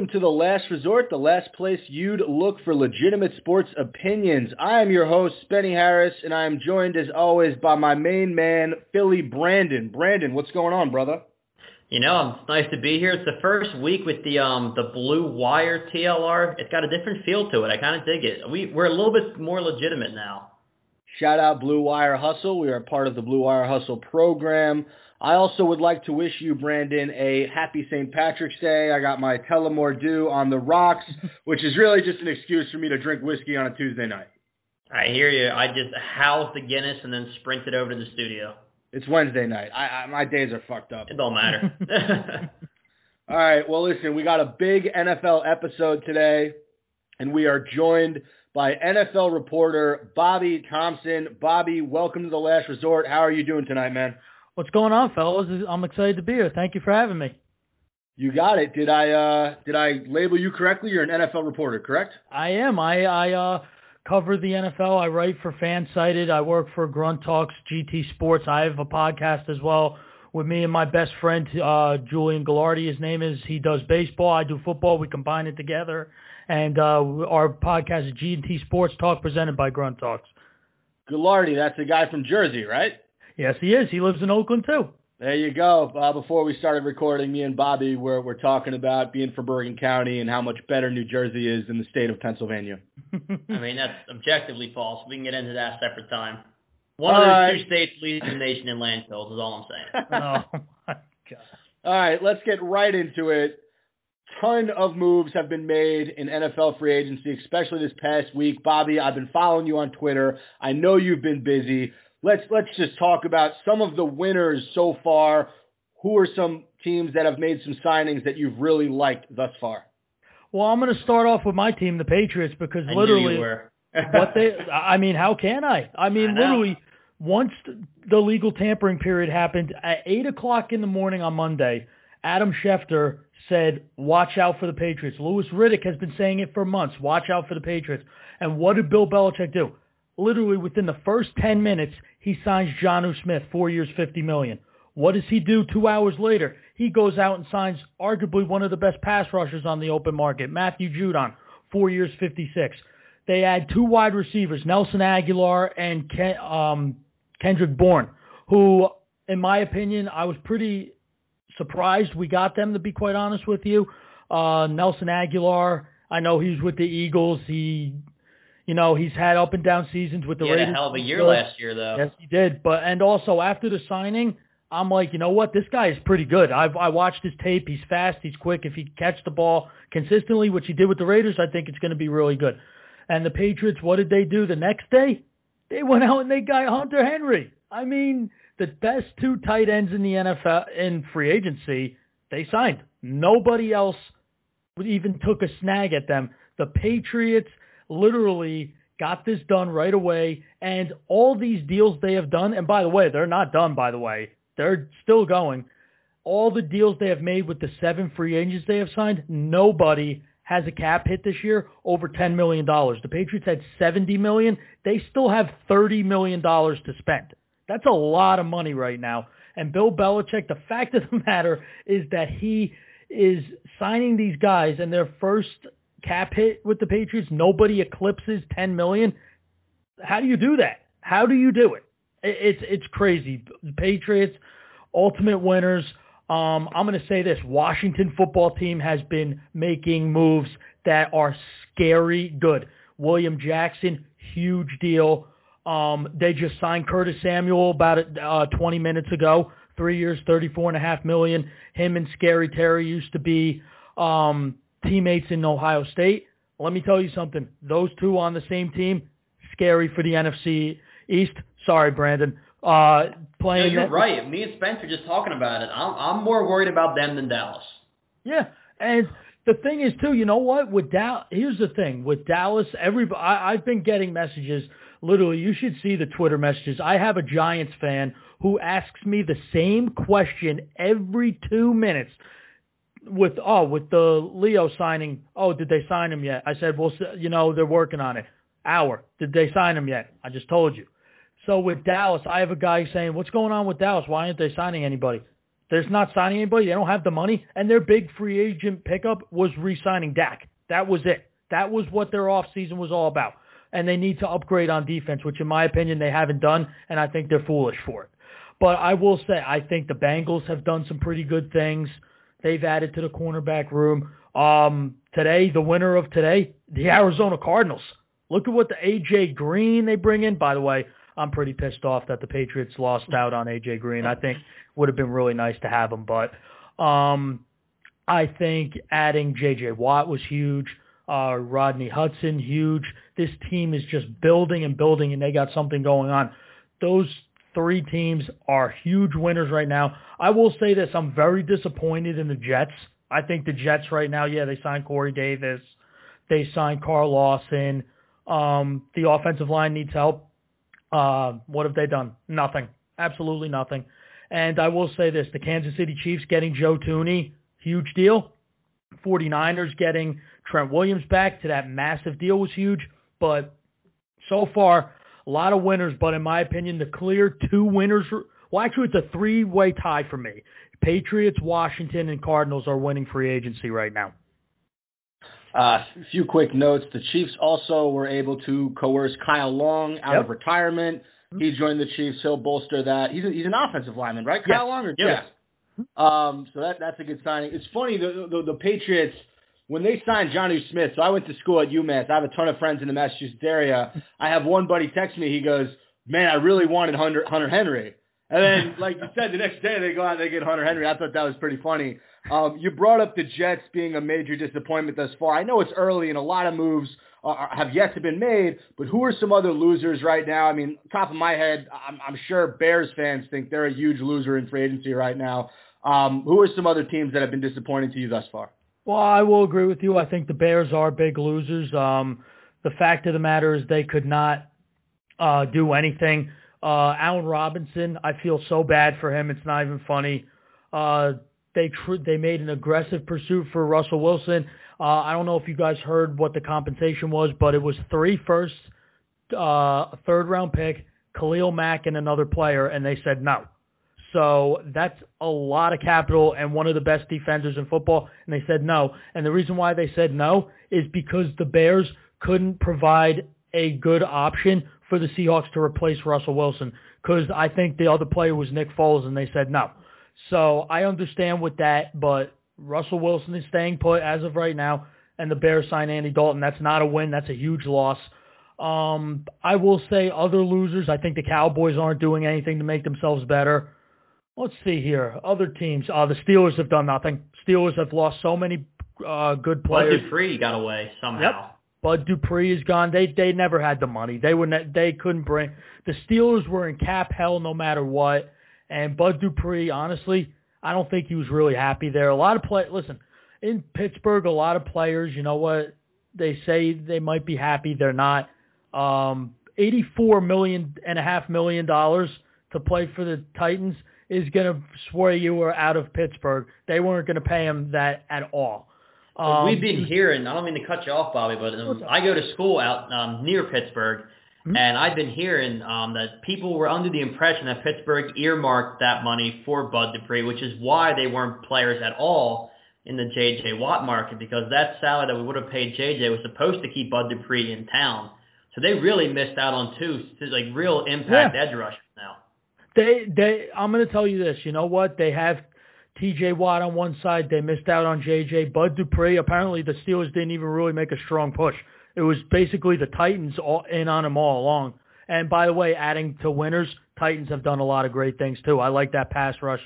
welcome to The Last Resort, the last place you'd look for legitimate sports opinions. I am your host, Benny Harris, and I am joined as always by my main man, Philly Brandon. Brandon, what's going on, brother? You know, it's nice to be here. It's the first week with the um the Blue Wire TLR. It's got a different feel to it. I kind of dig it. We we're a little bit more legitimate now. Shout out Blue Wire Hustle. We are part of the Blue Wire Hustle program. I also would like to wish you, Brandon, a happy St. Patrick's Day. I got my Tullamore Dew on the rocks, which is really just an excuse for me to drink whiskey on a Tuesday night. I hear you. I just housed the Guinness and then sprinted over to the studio. It's Wednesday night. I, I my days are fucked up. It don't matter. All right. Well, listen, we got a big NFL episode today, and we are joined by NFL reporter Bobby Thompson. Bobby, welcome to the Last Resort. How are you doing tonight, man? What's going on, fellas? I'm excited to be here. Thank you for having me. You got it. Did I uh, did I label you correctly? You're an NFL reporter, correct? I am. I I uh, cover the NFL. I write for Fansided. I work for Grunt Talks GT Sports. I have a podcast as well with me and my best friend uh, Julian Gallardi. His name is. He does baseball. I do football. We combine it together, and uh, our podcast is GT Sports Talk, presented by Grunt Talks. Gallardi, that's the guy from Jersey, right? Yes, he is. He lives in Oakland too. There you go. Uh, before we started recording, me and Bobby were, were talking about being from Bergen County and how much better New Jersey is than the state of Pennsylvania. I mean, that's objectively false. We can get into that separate time. One all of those right. two states leads the nation in landfills is all I'm saying. oh, my God. All right, let's get right into it. Ton of moves have been made in NFL free agency, especially this past week. Bobby, I've been following you on Twitter. I know you've been busy let's let's just talk about some of the winners so far. Who are some teams that have made some signings that you've really liked thus far? Well, I'm going to start off with my team, the Patriots, because I literally, what they, I mean, how can I? I mean, I literally, once the legal tampering period happened at eight o'clock in the morning on Monday, Adam Schefter said, "Watch out for the Patriots." Louis Riddick has been saying it for months. Watch out for the Patriots. And what did Bill Belichick do? Literally within the first ten minutes, he signs Jonnu Smith, four years, 50 million. What does he do two hours later? He goes out and signs arguably one of the best pass rushers on the open market, Matthew Judon, four years, 56. They add two wide receivers, Nelson Agholor and Ken, um, Kendrick Bourne, who, in my opinion, I was pretty surprised we got them, to be quite honest with you. Uh, Nelson Agholor, I know he's with the Eagles. He you know, he's had up and down seasons with the he Raiders. Had a hell of a year last year, though. Yes, he did. But and also after the signing, I'm like, you know what? This guy is pretty good. I've I watched his tape. He's fast. He's quick. If he catch the ball consistently, which he did with the Raiders, I think it's going to be really good. And the Patriots, what did they do the next day? They went out and they got Hunter Henry. I mean, the best two tight ends in the NFL in free agency, they signed. Nobody else even took a snag at them. The Patriots literally got this done right away. And all these deals they have done, and by the way, they're not done, by the way. They're still going. All the deals they have made with the seven free agents they have signed, nobody has a cap hit this year over $10 million. The Patriots had 70 million. They still have $30 million to spend. That's a lot of money right now. And Bill Belichick, the fact of the matter is that he is signing these guys and their first cap hit with the Patriots. Nobody eclipses 10 million. How do you do that? How do you do it? It's it's crazy. The Patriots, ultimate winners. Um, I'm going to say this: Washington football team has been making moves that are scary good. William Jackson, huge deal. Um, they just signed Curtis Samuel about uh, 20 minutes ago. Three years, 34 and a half million. Him and Scary Terry used to be um, teammates in Ohio State. Let me tell you something. Those two on the same team, scary for the NFC East. Sorry, Brandon. Uh, playing. you're right. Me and Spencer just talking about it. I'm I'm more worried about them than Dallas. Yeah, and the thing is too. You know what? With Dallas, here's the thing. With Dallas, every I, I've been getting messages. Literally, you should see the Twitter messages. I have a Giants fan who asks me the same question every two minutes with oh with the Leo signing. Oh, did they sign him yet? I said, well, you know, they're working on it. Hour. Did they sign him yet? I just told you. So with Dallas, I have a guy saying, what's going on with Dallas? Why aren't they signing anybody? They're not signing anybody. They don't have the money. And their big free agent pickup was re-signing Dak. That was it. That was what their offseason was all about. And they need to upgrade on defense, which in my opinion they haven't done, and I think they're foolish for it. But I will say, I think the Bengals have done some pretty good things. They've added to the cornerback room. Um, today, the winner of today, the Arizona Cardinals. Look at what the AJ Green they bring in. By the way, I'm pretty pissed off that the Patriots lost out on AJ Green. I think would have been really nice to have him, but um, I think adding JJ Watt was huge. Uh, Rodney Hudson, huge. This team is just building and building, and they got something going on. Those three teams are huge winners right now. I will say this: I'm very disappointed in the Jets. I think the Jets right now, yeah, they signed Corey Davis, they signed Carl Lawson. Um, the offensive line needs help. Uh, what have they done? Nothing. Absolutely nothing. And I will say this, the Kansas City Chiefs getting Joe Thuney, huge deal. 49ers getting Trent Williams back to that massive deal was huge. But so far, a lot of winners. But in my opinion, the clear two winners, well, actually, it's a three-way tie for me. Patriots, Washington, and Cardinals are winning free agency right now. Uh, a few quick notes. The Chiefs also were able to coerce Kyle Long out yep. of retirement. He joined the Chiefs. He'll bolster that. He's a, he's an offensive lineman, right? Kyle Long? Or, yes. Yeah. Um, so that that's a good signing. It's funny the, the the Patriots when they signed Jonnu Smith. So I went to school at UMass. I have a ton of friends in the Massachusetts area. I have one buddy text me. He goes, "Man, I really wanted Hunter Hunter Henry." And then, like you said, the next day they go out and they get Hunter Henry. I thought that was pretty funny. Um, you brought up the Jets being a major disappointment thus far. I know it's early and a lot of moves are, have yet to been made, but who are some other losers right now? I mean, top of my head, I'm, I'm sure Bears fans think they're a huge loser in free agency right now. Um, who are some other teams that have been disappointing to you thus far? Well, I will agree with you. I think the Bears are big losers. Um, the fact of the matter is they could not uh, do anything. Uh, Allen Robinson, I feel so bad for him. It's not even funny. Uh, they tr- they made an aggressive pursuit for Russell Wilson. Uh, I don't know if you guys heard what the compensation was, but it was three first, uh, third round pick, Khalil Mack, and another player, and they said no. So that's a lot of capital and one of the best defenders in football, and they said no. And the reason why they said no is because the Bears couldn't provide a good option for the Seahawks to replace Russell Wilson because I think the other player was Nick Foles, and they said no. So I understand with that, but Russell Wilson is staying put as of right now, and the Bears sign Andy Dalton. That's not a win. That's a huge loss. Um, I will say other losers. I think the Cowboys aren't doing anything to make themselves better. Let's see here. Other teams. Uh, the Steelers have done nothing. Steelers have lost so many uh, good players. Bud Dupree got away somehow. Yep. Bud Dupree is gone. They they never had the money. They were ne- they couldn't bring. The Steelers were in cap hell no matter what. And Bud Dupree, honestly, I don't think he was really happy there. A lot of play. Listen, in Pittsburgh, a lot of players, you know what? They say they might be happy. They're not. Um, Eighty-four million and a half million dollars to play for the Titans is going to swear you were out of Pittsburgh. They weren't going to pay him that at all. Um, We've been hearing. I don't mean to cut you off, Bobby, but um, I go to school out um, near Pittsburgh, Mm-hmm. And I've been hearing um, that people were under the impression that Pittsburgh earmarked that money for Bud Dupree, which is why they weren't players at all in the J.J. Watt market because that salary that we would have paid J.J. was supposed to keep Bud Dupree in town. So they really missed out on two like real impact yeah. edge rushers. They they I'm to tell you this. You know what? They have T.J. Watt on one side. They missed out on J.J. Bud Dupree. Apparently the Steelers didn't even really make a strong push. It was basically the Titans all in on them all along. And by the way, adding to winners, Titans have done a lot of great things too. I like that pass rush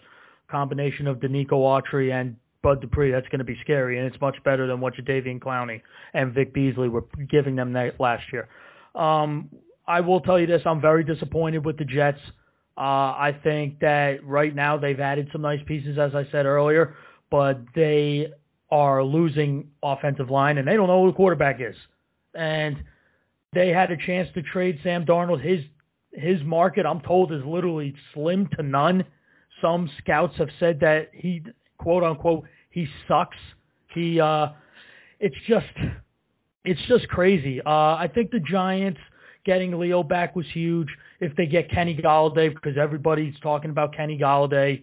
combination of Denico Autry and Bud Dupree. That's going to be scary, and it's much better than what Jadeveon Clowney and Vic Beasley were giving them that last year. Um, I will tell you this: I'm very disappointed with the Jets. Uh, I think that right now they've added some nice pieces, as I said earlier, but they are losing offensive line, and they don't know who the quarterback is and they had a chance to trade Sam Darnold. His his market, I'm told, is literally slim to none. Some scouts have said that he quote unquote he sucks. He uh, it's just it's just crazy. Uh, I think the Giants getting Leo back was huge. If they get Kenny Golladay, because everybody's talking about Kenny Golladay,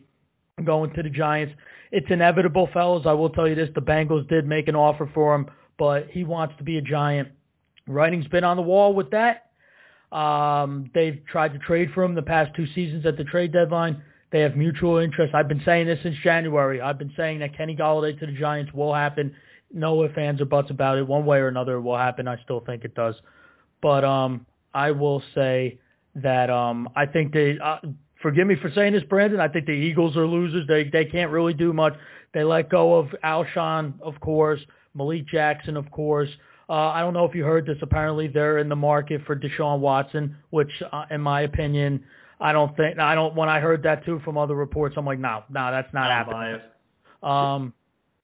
going to the Giants. It's inevitable, fellas. I will tell you this. The Bengals did make an offer for him, but he wants to be a Giant. Writing's been on the wall with that. Um, they've tried to trade for him the past two seasons at the trade deadline. They have mutual interest. I've been saying this since January. I've been saying that Kenny Golladay to the Giants will happen. No ifs, ands, or buts about it. One way or another it will happen. I still think it does. But um, I will say that um, I think they. Uh, forgive me for saying this, Brandon. I think the Eagles are losers. They they can't really do much. They let go of Alshon, of course, Malik Jackson, of course. Uh, I don't know if you heard this. Apparently, they're in the market for Deshaun Watson, which, uh, in my opinion, I don't think. I don't. When I heard that too from other reports, I'm like, no, no, that's not happening. Um,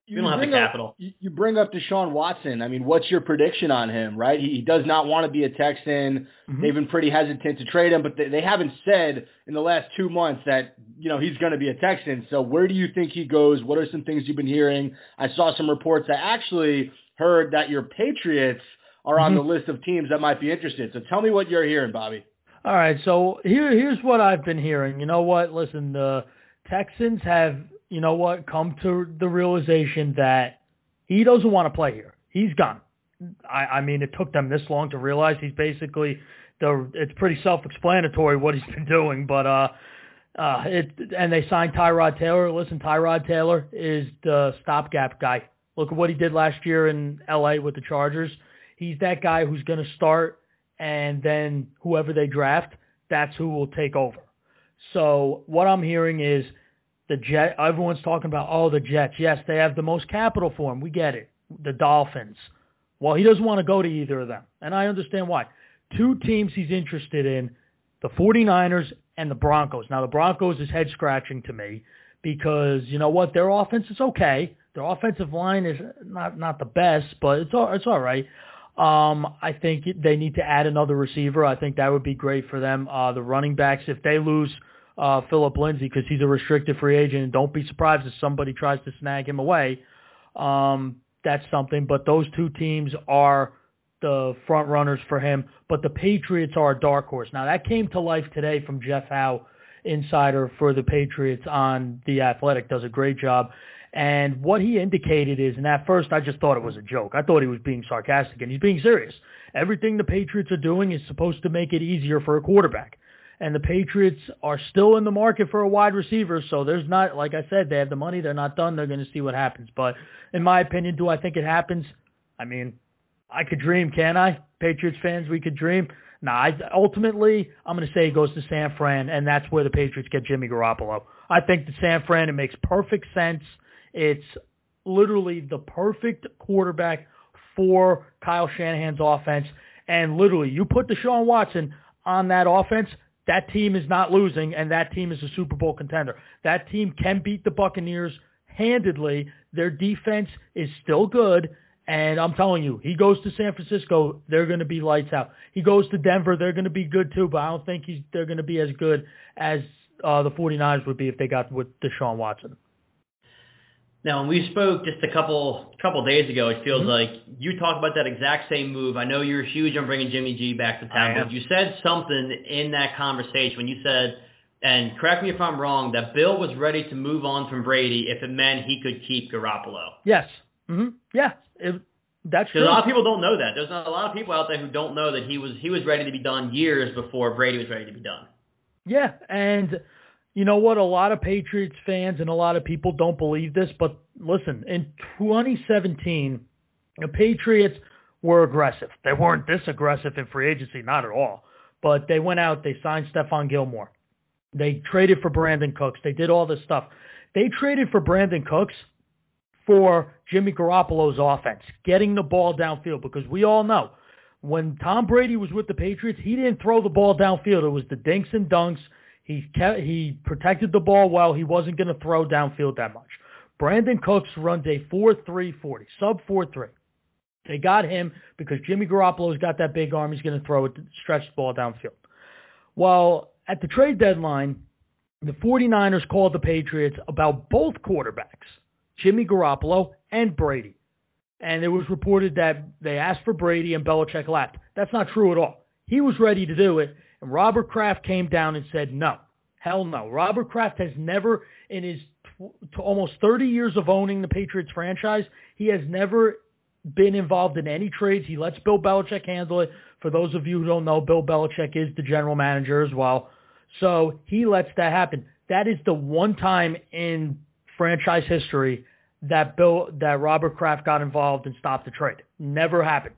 you, don't have the capital. Up, you bring up Deshaun Watson. I mean, what's your prediction on him? Right, he, he does not want to be a Texan. Mm-hmm. They've been pretty hesitant to trade him, but they, they haven't said in the last two months that you know he's going to be a Texan. So where do you think he goes? What are some things you've been hearing? I saw some reports I actually heard that your Patriots are on mm-hmm. the list of teams that might be interested. So tell me what you're hearing, Bobby. All right, so here here's what I've been hearing. You know what? Listen, the Texans have you know what, come to the realization that he doesn't want to play here. He's gone. I, I mean, it took them this long to realize he's basically the. It's pretty self-explanatory what he's been doing, but uh, uh, it and they signed Tyrod Taylor. Listen, Tyrod Taylor is the stopgap guy. Look at what he did last year in L.A. with the Chargers. He's that guy who's going to start, and then whoever they draft, that's who will take over. So what I'm hearing is the Jet, everyone's talking about, oh, the Jets. Yes, they have the most capital for him. We get it. The Dolphins. Well, he doesn't want to go to either of them. And I understand why. Two teams he's interested in, the 49ers and the Broncos. Now, the Broncos is head scratching to me because, you know what, their offense is okay. Their offensive line is not, not the best, but it's all, it's all right. Um, I think they need to add another receiver. I think that would be great for them. Uh, the running backs, if they lose – uh, Philip Lindsay because he's a restricted free agent. And don't be surprised if somebody tries to snag him away. Um, that's something. But those two teams are the front runners for him. But the Patriots are a dark horse. Now that came to life today from Jeff Howe, insider for the Patriots on the Athletic. Does a great job. And what he indicated is, and at first I just thought it was a joke. I thought he was being sarcastic, and he's being serious. Everything the Patriots are doing is supposed to make it easier for a quarterback and the Patriots are still in the market for a wide receiver. So there's not, like I said, they have the money. They're not done. They're going to see what happens. But in my opinion, do I think it happens? I mean, I could dream, can I? Patriots fans, we could dream. Nah, I, ultimately, I'm going to say it goes to San Fran, and that's where the Patriots get Jimmy Garoppolo. I think the San Fran, it makes perfect sense. It's literally the perfect quarterback for Kyle Shanahan's offense. And literally, you put Deshaun Watson on that offense, that team is not losing, and that team is a Super Bowl contender. That team can beat the Buccaneers handedly. Their defense is still good, and I'm telling you, he goes to San Francisco, they're going to be lights out. He goes to Denver, they're going to be good too, but I don't think he's they're going to be as good as uh, the 49ers would be if they got with Deshaun Watson. Now, when we spoke just a couple couple days ago, it feels mm-hmm. like you talked about that exact same move. I know you're huge on bringing Jimmy G back to town, but you said something in that conversation when you said, and correct me if I'm wrong, that Bill was ready to move on from Brady if it meant he could keep Garoppolo. Yes. Mm-hmm. Yeah. It, that's true. A lot of people don't know that. There's a lot of people out there who don't know that he was he was ready to be done years before Brady was ready to be done. Yeah, and you know what? A lot of Patriots fans and a lot of people don't believe this, but listen, in 2017, the Patriots were aggressive. They weren't this aggressive in free agency, not at all. But they went out, they signed Stephon Gilmore. They traded for Brandin Cooks. They did all this stuff. They traded for Brandin Cooks for Jimmy Garoppolo's offense, getting the ball downfield because we all know when Tom Brady was with the Patriots, he didn't throw the ball downfield. It was the dinks and dunks – he kept, he protected the ball well. He wasn't going to throw downfield that much. Brandin Cooks runs a 4-3-40, sub 4-3. They got him because Jimmy Garoppolo's got that big arm. He's going to throw a stretched ball downfield. Well, at the trade deadline, the 49ers called the Patriots about both quarterbacks, Jimmy Garoppolo and Brady. And it was reported that they asked for Brady and Belichick left. That's not true at all. He was ready to do it, and Robert Kraft came down and said, no, hell no. Robert Kraft has never in his almost 30 years of owning the Patriots franchise, he has never been involved in any trades. He lets Bill Belichick handle it. For those of you who don't know, Bill Belichick is the general manager as well. So he lets that happen. That is the one time in franchise history that Bill that Robert Kraft got involved and stopped the trade. Never happened.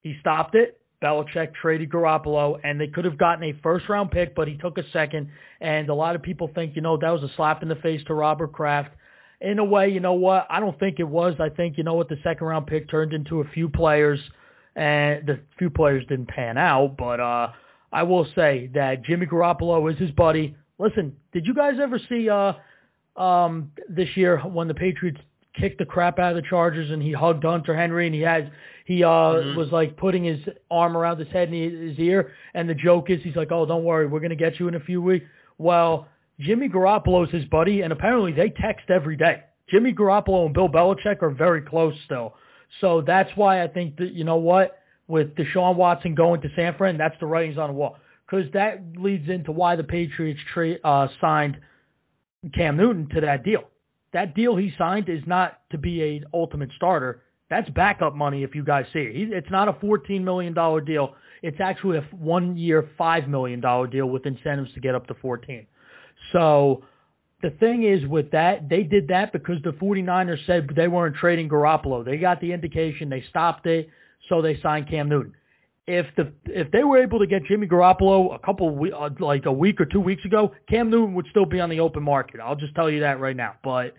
He stopped it. Belichick traded Garoppolo, and they could have gotten a first round pick, but he took a second. And a lot of people think, you know, that was a slap in the face to Robert Kraft. In a way, you know what? I don't think it was. I think, you know what, the second round pick turned into a few players, and the few players didn't pan out. But uh, I will say that Jimmy Garoppolo is his buddy. Listen, did you guys ever see uh, um, this year when the Patriots kicked the crap out of the Chargers and he hugged Hunter Henry and he had he uh mm-hmm. was like putting his arm around his head and his ear and the joke is he's like, "Oh, don't worry, we're going to get you in a few weeks." Well, Jimmy Garoppolo's his buddy and apparently they text every day. Jimmy Garoppolo and Bill Belichick are very close still. So that's why I think that you know what, with Deshaun Watson going to San Fran, that's the writings on the wall because that leads into why the Patriots tra- uh, signed Cam Newton to that deal that deal he signed is not to be a ultimate starter. That's backup money if you guys see it. It's not a $14 million deal. It's actually a one-year, $5 million deal with incentives to get up to 14. So the thing is with that, they did that because the 49ers said they weren't trading Garoppolo. They got the indication. They stopped it, so they signed Cam Newton. If the if they were able to get Jimmy Garoppolo a couple uh, like a week or two weeks ago, Cam Newton would still be on the open market. I'll just tell you that right now. But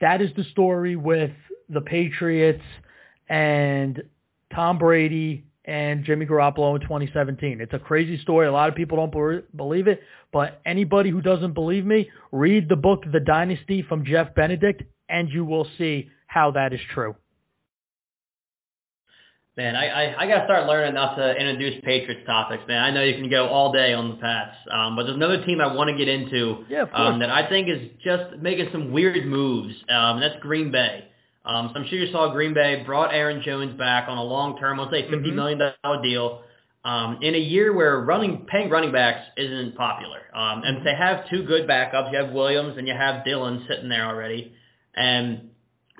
that is the story with the Patriots and Tom Brady and Jimmy Garoppolo in 2017. It's a crazy story. A lot of people don't believe it, but anybody who doesn't believe me, read the book The Dynasty from Jeff Benedict, and you will see how that is true. Man, I, I, I got to start learning not to introduce Patriots topics, man. I know you can go all day on the Pats, um, but there's another team I want to get into yeah, um, that I think is just making some weird moves, um, and that's Green Bay. Um, so I'm sure you saw Green Bay brought Aaron Jones back on a long-term, let's say 50 mm-hmm. million dollar deal um, in a year where running paying running backs isn't popular. Um, and they have two good backups. You have Williams and you have Dillon sitting there already. And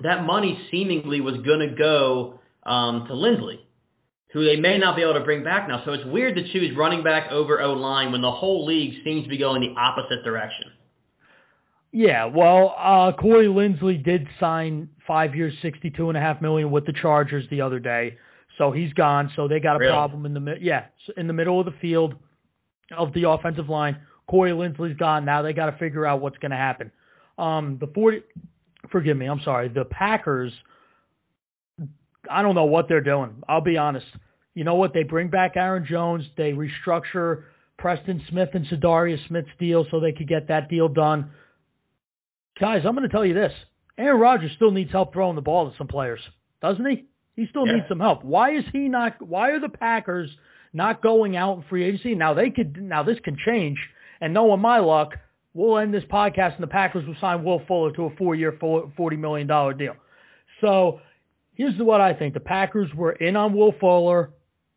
that money seemingly was going to go um, to Linsley, who they may not be able to bring back now. So it's weird to choose running back over O-line when the whole league seems to be going the opposite direction. Yeah, well, uh, Corey Linsley did sign five years, sixty-two and a half million with the Chargers the other day, so he's gone. So they got a really? problem in the yeah in the middle of the field of the offensive line. Corey Linsley's gone. Now they got to figure out what's going to happen. Um, the forty, forgive me, I'm sorry. The Packers I don't know what they're doing. I'll be honest. You know what? They bring back Aaron Jones. They restructure Preston Smith and Za'Darius Smith's deal so they could get that deal done. Guys, I'm going to tell you this. Aaron Rodgers still needs help throwing the ball to some players, doesn't he? He still yeah. needs some help. Why is he not? Why are the Packers not going out in free agency? Now they could. Now this can change. And knowing my luck, we'll end this podcast and the Packers will sign Will Fuller to a four-year, forty million dollar deal. So here's what I think. The Packers were in on Will Fuller.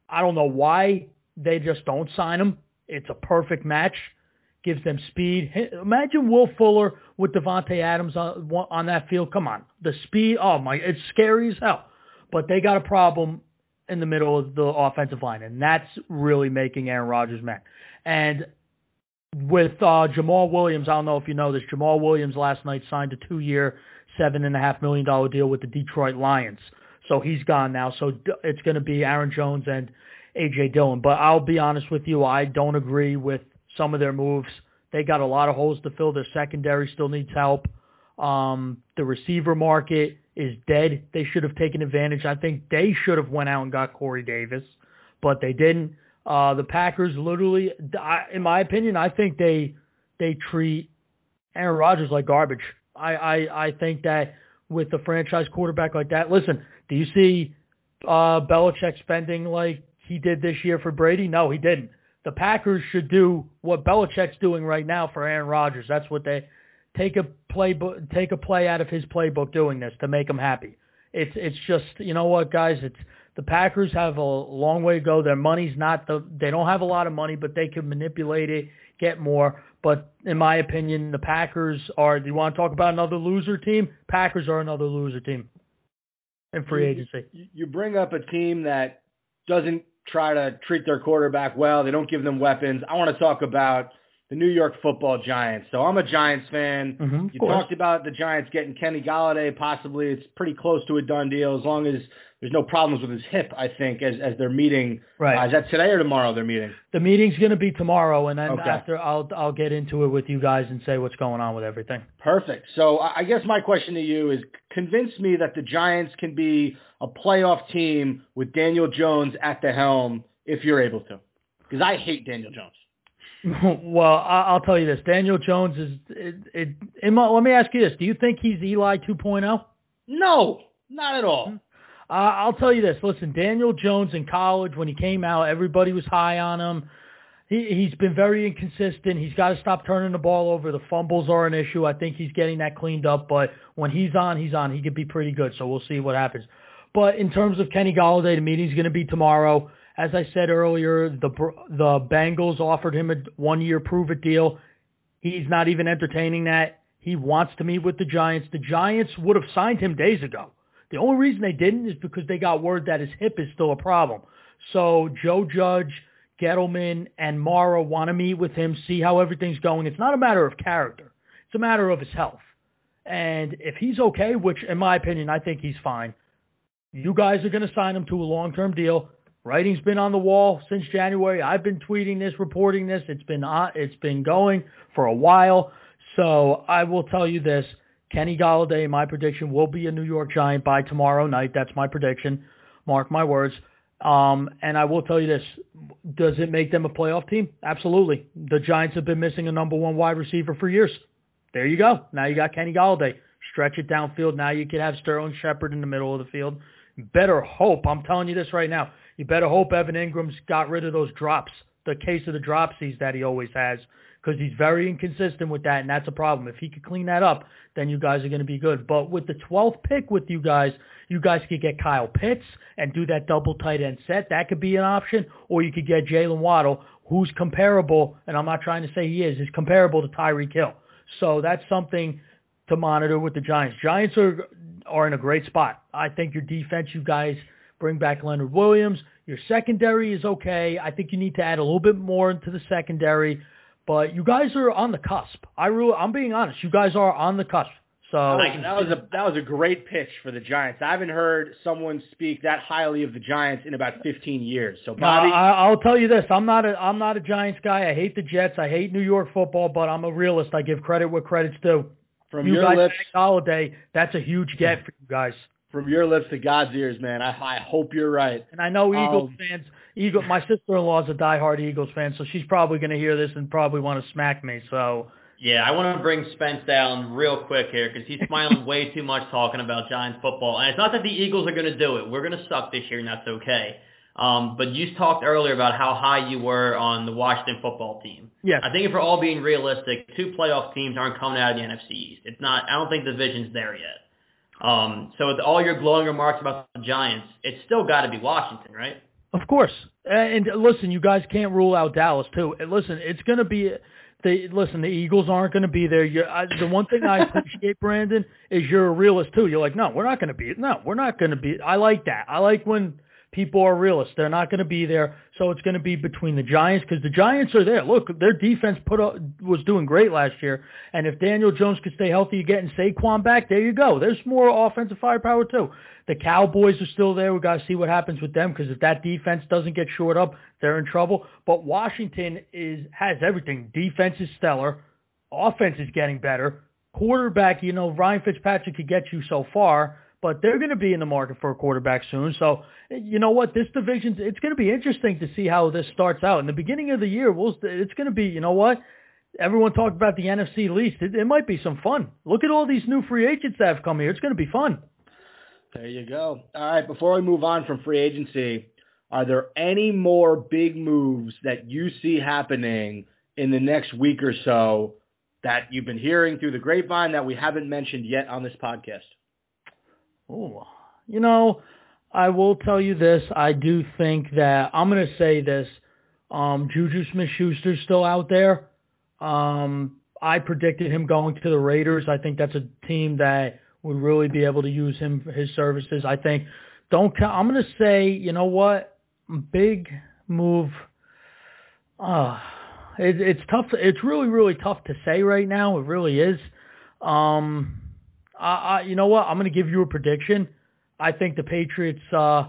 I don't know why they just don't sign him. It's a perfect match. Gives them speed. Imagine Will Fuller with Davante Adams on, on that field. Come on. The speed, oh my, it's scary as hell. But they got a problem in the middle of the offensive line, and that's really making Aaron Rodgers mad. And with uh, Jamaal Williams, I don't know if you know this, Jamaal Williams last night signed a two-year, seven and a half million dollar deal with the Detroit Lions. So he's gone now. So it's going to be Aaron Jones and AJ Dillon. But I'll be honest with you, I don't agree with some of their moves. They got a lot of holes to fill. Their secondary still needs help. Um, the receiver market is dead. They should have taken advantage. I think they should have went out and got Corey Davis, but they didn't. Uh, the Packers literally, I, in my opinion, I think they they treat Aaron Rodgers like garbage. I, I, I think that with a franchise quarterback like that, listen, do you see uh, Belichick spending like he did this year for Brady? No, he didn't. The Packers should do what Belichick's doing right now for Aaron Rodgers. That's what they take a playbook, take a play out of his playbook doing this to make him happy. It's it's just you know what guys, it's the Packers have a long way to go. Their money's not the they don't have a lot of money, but they can manipulate it, get more. But in my opinion, the Packers are. Do you want to talk about another loser team? Packers are another loser team in free agency. You bring up a team that doesn't try to treat their quarterback well. They don't give them weapons. I want to talk about the New York Football Giants. So I'm a Giants fan. Mm-hmm, you talked about the Giants getting Kenny Golladay. Possibly, it's pretty close to a done deal as long as there's no problems with his hip, I think, as as they're meeting. Right. Uh, is that today or tomorrow they're meeting? The meeting's going to be tomorrow, and then Okay. after I'll I'll get into it with you guys and say what's going on with everything. Perfect. So I guess my question to you is convince me that the Giants can be a playoff team with Daniel Jones at the helm if you're able to. Because I hate Daniel Jones. well, I- I'll tell you this: Daniel Jones is. It, it, let me ask you this: Do you think he's Eli 2.0? No, not at all. Uh, I'll tell you this. Listen, Daniel Jones in college, when he came out, everybody was high on him. He, he's been very inconsistent. He's got to stop turning the ball over. The fumbles are an issue. I think he's getting that cleaned up. But when he's on, he's on. He could be pretty good. So we'll see what happens. But in terms of Kenny Golladay, the meeting's going to be tomorrow. As I said earlier, the the Bengals offered him a one-year prove-it deal. He's not even entertaining that. He wants to meet with the Giants. The Giants would have signed him days ago. The only reason they didn't is because they got word that his hip is still a problem. So Joe Judge, Gettleman, and Mara want to meet with him, see how everything's going. It's not a matter of character. It's a matter of his health. And if he's okay, which in my opinion, I think he's fine, you guys are going to sign him to a long-term deal. Writing's been on the wall since January. I've been tweeting this, reporting this. It's been on, it's been going for a while. So I will tell you this. Kenny Golladay, my prediction, will be a New York Giant by tomorrow night. That's my prediction. Mark my words. Um, and I will tell you this. Does it make them a playoff team? Absolutely. The Giants have been missing a number one wide receiver for years. There you go. Now you got Kenny Golladay. Stretch it downfield. Now you can have Sterling Shepard in the middle of the field. Better hope, I'm telling you this right now, you better hope Evan Engram's got rid of those drops, the case of the dropsies that he always has, because he's very inconsistent with that, and that's a problem. If he could clean that up, then you guys are going to be good. But with the 12th pick with you guys, you guys could get Kyle Pitts and do that double tight end set. That could be an option. Or you could get Jaylen Waddle, who's comparable, and I'm not trying to say he is, is comparable to Tyreek Hill. So that's something to monitor with the Giants. Giants are are in a great spot. I think your defense, you guys bring back Leonard Williams. Your secondary is okay. I think you need to add a little bit more into the secondary, but you guys are on the cusp. I really, I'm being honest. You guys are on the cusp. So That was, that was a that was a great pitch for the Giants. I haven't heard someone speak that highly of the Giants in about 15 years. So Bobby, I, I'll tell you this: I'm not a I'm not a Giants guy. I hate the Jets. I hate New York football, but I'm a realist. I give credit where credit's due. from you your guys lips, Holiday, that's a huge get for you guys. from your lips to God's ears, man. I I hope you're right. And I know Eagles Um, fans. Eagle, my sister-in-law is a diehard Eagles fan, so she's probably going to hear this and probably want to smack me. So Yeah, I want to bring Spence down real quick here because he's smiling way too much talking about Giants football. And it's not that the Eagles are going to do it. We're going to suck this year, and that's okay. Um, but you talked earlier about how high you were on the Washington football team. yes, I think if we're all being realistic, two playoff teams aren't coming out of the NFC East. It's not. I don't think the division's there yet. Um, so with all your glowing remarks about the Giants, it's still got to be Washington, right? Of course. And listen, you guys can't rule out Dallas too. And listen, it's going to be the listen. The Eagles aren't going to be there. You're, I, the one thing I appreciate, Brandon, is you're a realist too. You're like, no, we're not going to be. No, we're not going to be. I like that. I like when people are realists. They're not going to be there. So it's going to be between the Giants because the Giants are there. Look, their defense put up, was doing great last year. And if Daniel Jones could stay healthy, you're getting Saquon back. There you go. There's more offensive firepower too. The Cowboys are still there. we got to see what happens with them because if that defense doesn't get shored up, they're in trouble. But Washington is has everything. Defense is stellar. Offense is getting better. Quarterback, you know, Ryan Fitzpatrick could get you so far, but they're going to be in the market for a quarterback soon. So, you know what? This division, it's going to be interesting to see how this starts out. In the beginning of the year, we'll, it's going to be, you know what? Everyone talked about the NFC least. It, it might be some fun. Look at all these new free agents that have come here. It's going to be fun. There you go. All right, before we move on from free agency, are there any more big moves that you see happening in the next week or so that you've been hearing through the grapevine that we haven't mentioned yet on this podcast? Oh, you know, I will tell you this. I do think that I'm going to say this. Um, Juju Smith-Schuster's still out there. Um, I predicted him going to the Raiders. I think that's a team that would really be able to use him his services. I think. Don't. I'm going to say. You know what? Big move. Uh, it, it's tough. It's really, really tough to say right now. It really is. Um, I, I, you know what? I'm going to give you a prediction. I think the Patriots uh,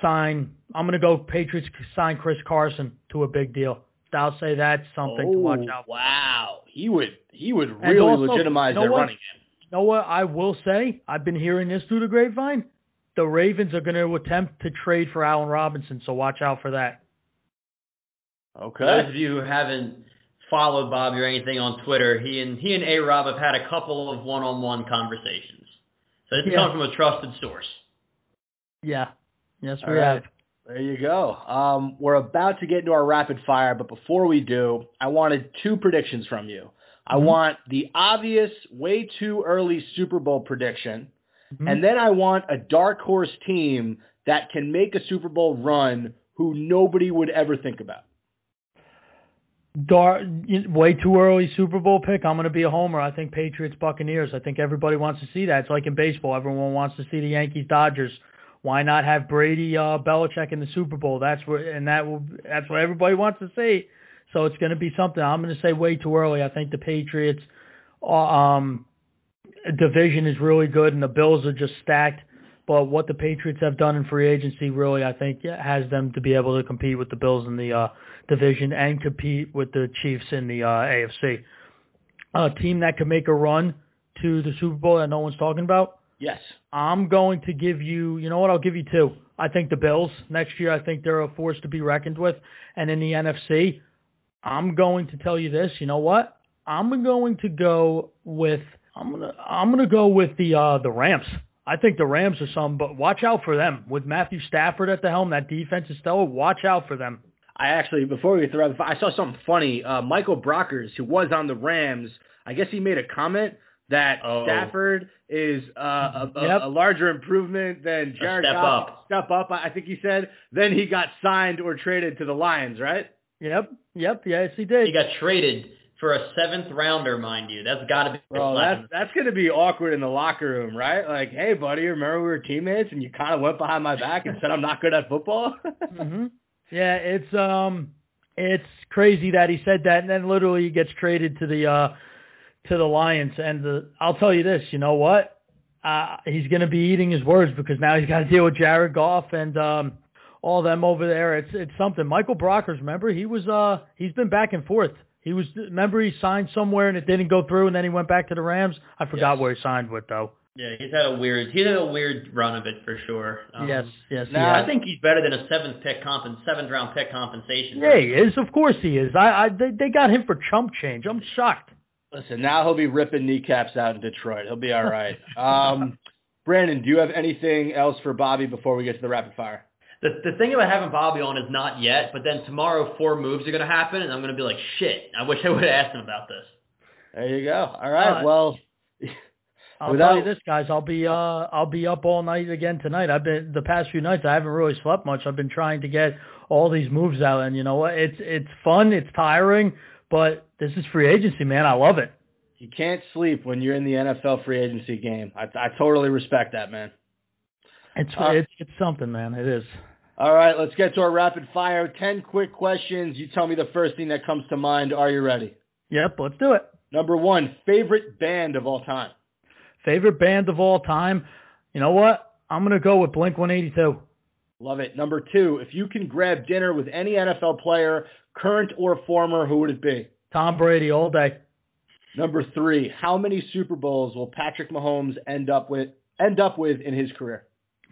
sign. I'm going to go Patriots sign Chris Carson to a big deal. I'll say that's something oh, to watch out. For. Wow, he would he would really also, legitimize you know their what? running game. You know what? I will say I've been hearing this through the grapevine. The Ravens are going to attempt to trade for Allen Robinson, so watch out for that. Okay. For those of you who haven't followed Bobby or anything on Twitter, he and he and A Rob have had a couple of one-on-one conversations. So this yeah. comes from a trusted source. Yeah. Yes, we All have. Right. There you go. Um, we're about to get into our rapid fire, but before we do, I wanted two predictions from you. I mm-hmm. want the obvious, way too early Super Bowl prediction, mm-hmm. and then I want a dark horse team that can make a Super Bowl run who nobody would ever think about. Dar- way too early Super Bowl pick. I'm going to be a homer. I think Patriots Buccaneers. I think everybody wants to see that. It's like in baseball. Everyone wants to see the Yankees Dodgers. Why not have Brady uh, Belichick in the Super Bowl? That's what and that will that's what everybody wants to see. So it's going to be something. I'm going to say way too early. I think the Patriots uh, um, division is really good and the Bills are just stacked. But what the Patriots have done in free agency really, I think, has them to be able to compete with the Bills in the uh, division and compete with the Chiefs in the uh, AFC. A team that could make a run to the Super Bowl that no one's talking about. Yes. I'm going to give you, you know what, I'll give you two. I think the Bills next year, I think they're a force to be reckoned with. And in the NFC, I'm going to tell you this, you know what? I'm going to go with, I'm to, I'm to go with the, uh, the Rams. I think the Rams are some, but watch out for them. With Matthew Stafford at the helm, that defense is stellar. Watch out for them. I actually, before we throw, I saw something funny. Uh, Michael Brockers, who was on the Rams, I guess he made a comment that oh. Stafford is uh, a, a, yep. a, larger improvement than Jared step Goff. Up. Step up, I think he said. Then he got signed or traded to the Lions, right? Yep, yep, yes he did. He got traded for a seventh rounder, mind you. That's got to be. Well, that's that's going to be awkward in the locker room, right? Like, hey, buddy, remember we were teammates, and you kind of went behind my back and said I'm not good at football. mm-hmm. Yeah, it's um, it's crazy that he said that, and then literally he gets traded to the uh, to the Lions. And the, I'll tell you this, you know what? Uh, he's going to be eating his words because now he's got to deal with Jared Goff and um, all them over there. It's it's something. Michael Brockers, remember he was uh he's been back and forth. He was remember he signed somewhere and it didn't go through, and then he went back to the Rams. I forgot yes. where he signed with though. Yeah, he's had a weird he's had a weird run of it for sure. Um, yes, yes. Now I think he's better than a seventh pick comp seventh round pick compensation. Yeah, he is. Of course he is. I, I they, they got him for chump change. I'm shocked. Listen, now he'll be ripping kneecaps out in Detroit. He'll be all right. Um, Brandon, do you have anything else for Bobby before we get to the rapid fire? The the thing about having Bobby on is not yet, but then tomorrow four moves are going to happen, and I'm going to be like, shit. I wish I would have asked him about this. There you go. All right. Uh, well. I'll Without, tell you this, guys. I'll be uh I'll be up all night again tonight. I've been the past few nights. I haven't really slept much. I've been trying to get all these moves out, and you know what? It's it's fun. It's tiring, but this is free agency, man. I love it. You can't sleep when you're in the NFL free agency game. I, I totally respect that, man. It's, uh, it's it's something, man. It is. All right, let's get to our rapid fire. Ten quick questions. You tell me the first thing that comes to mind. Are you ready? Yep, let's do it. Number one, favorite band of all time. Favorite band of all time. You know what? I'm gonna go with Blink 182. Love it. Number two, if you can grab dinner with any NFL player, current or former, who would it be? Tom Brady all day. Number three, how many Super Bowls will Patrick Mahomes end up with end up with in his career?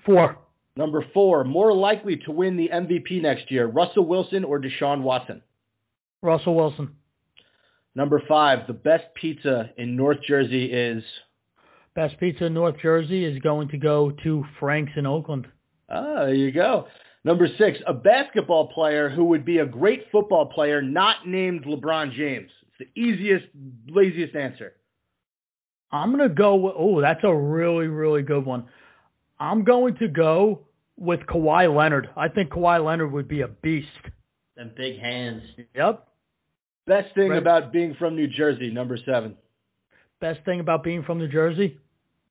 Four. Number four, more likely to win the MVP next year, Russell Wilson or Deshaun Watson? Russell Wilson. Number five, the best pizza in North Jersey is? Best pizza in North Jersey is going to go to Frank's in Oakland. Ah, there you go. Number six, a basketball player who would be a great football player not named LeBron James. It's the easiest, laziest answer. I'm going to go oh, that's a really, really good one. I'm going to go with Kawhi Leonard. I think Kawhi Leonard would be a beast. Them big hands. Yep. Best thing Right. about being from New Jersey, number seven. Best thing about being from New Jersey?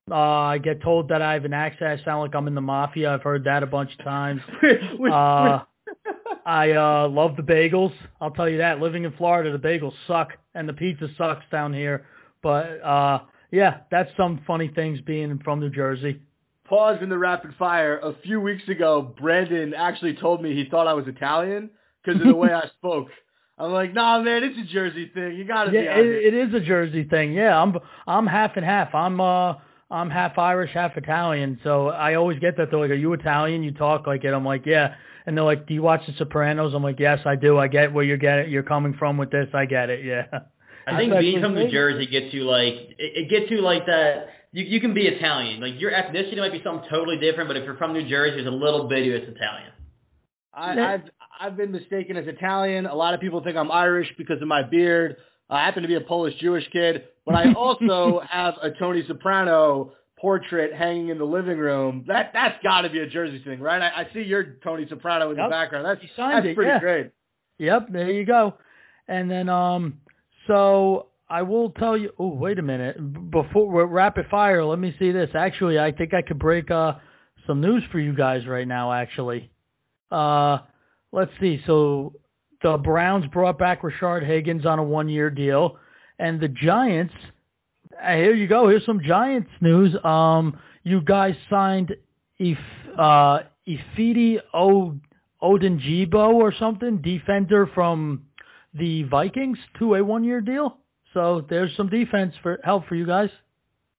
Uh, I get told that I have an accent. I sound like I'm in the mafia. I've heard that a bunch of times. Uh, I uh, love the bagels. I'll tell you that. Living in Florida, the bagels suck, and the pizza sucks down here. But uh, yeah, that's some funny things being from New Jersey. Pause in the rapid fire. A few weeks ago, Brandon actually told me he thought I was Italian because of the way I spoke. I'm like, nah, man, it's a Jersey thing. You gotta be. Yeah, out it, it is a Jersey thing. Yeah, I'm I'm half and half. I'm uh I'm half Irish, half Italian. So I always get that. They're like, "Are you Italian? You talk like it." I'm like, "Yeah." And they're like, "Do you watch The Sopranos?" I'm like, "Yes, I do. I get where you're getting you're coming from with this. I get it. Yeah." I think being from New Jersey gets you like it, it gets you like that. You you can be Italian. Like your ethnicity might be something totally different, but if you're from New Jersey, there's a little bit of it's Italian. I, I've I've been mistaken as Italian. A lot of people think I'm Irish because of my beard. I happen to be a Polish Jewish kid, but I also have a Tony Soprano portrait hanging in the living room. That that's got to be a Jersey thing, right? I, I see your Tony Soprano in Yep. the background. That's He that's it, pretty yeah. great. Yep, there you go. And then um so I will tell you oh wait a minute. Before we're rapid fire, let me see this. Actually, I think I could break uh some news for you guys right now actually. Uh let's see. So the Browns brought back Rashard Higgins on a one year deal and the Giants uh, here you go. Here's some Giants news. Um you guys signed if uh Ifeadi O or something, defender from the Vikings to a one-year deal. So there's some defense for help for you guys.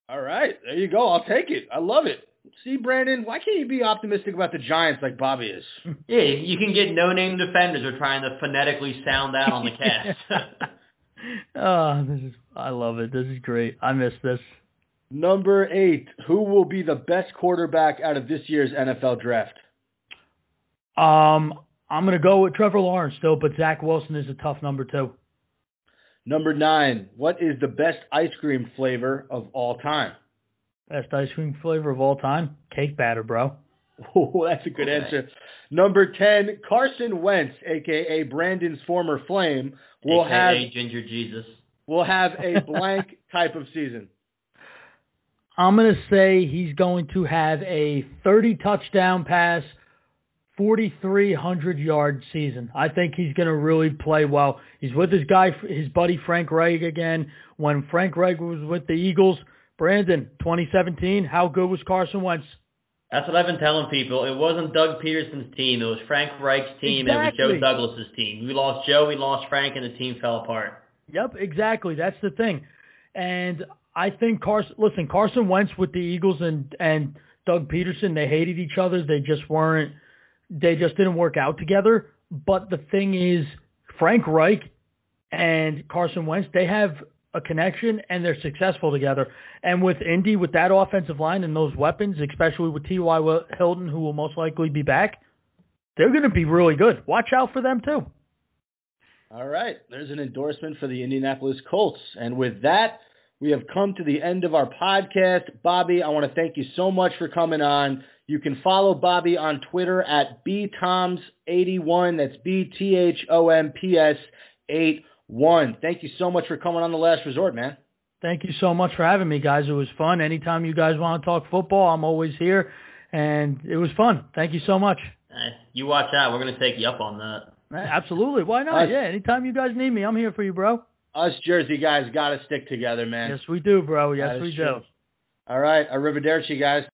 All right, there you go. I'll take it. I love it. See, Brandon, why can't you be optimistic about the Giants like Bobby is? Yeah, you can get no-name defenders who are trying to phonetically sound out on the cast. oh, this is I love it. This is great. I miss this. Number eight, who will be the best quarterback out of this year's NFL draft? Um, I'm gonna go with Trevor Lawrence still, but Zach Wilson is a tough number two. Number nine, what is the best ice cream flavor of all time? Best ice cream flavor of all time, cake batter, bro. Oh, that's a good Okay. answer. Number 10, Carson Wentz, aka Brandon's former flame, will have Ginger Jesus. will have a blank type of season. I'm going to say he's going to have a 30 touchdown pass, 4,300 yard season. I think he's going to really play well. He's with his guy, his buddy Frank Reich again. When Frank Reich was with the Eagles, Brandon, 2017, how good was Carson Wentz? That's what I've been telling people. It wasn't Doug Pederson's team. It was Frank Reich's team, and it was Joe Douglas's team. We lost Joe, we lost Frank, and the team fell apart. Yep, exactly. That's the thing. And I think Carson, listen, Carson Wentz with the Eagles and, and Doug Peterson, they hated each other. They just weren't, they just didn't work out together. But the thing is, Frank Reich and Carson Wentz, they have a connection and they're successful together. And with Indy, with that offensive line and those weapons, especially with T.Y. Hilton, who will most likely be back, they're going to be really good. Watch out for them too. All right, there's an endorsement for the Indianapolis Colts. And with that, we have come to the end of our podcast. Bobby, I want to thank you so much for coming on. You can follow Bobby on Twitter at btoms81. That's B-T-H-O-M-P-S 81. Thank you so much for coming on The Last Resort, man. Thank you so much for having me, guys. It was fun. Anytime you guys want to talk football, I'm always here. And it was fun. Thank you so much. Eh, you watch out. We're going to take you up on that. Absolutely. Why not? Nice. Yeah, anytime you guys need me, I'm here for you, bro. Us Jersey guys got to stick together, man. Yes, we do, bro. Yes, we true. do. All right, arrivederci, guys.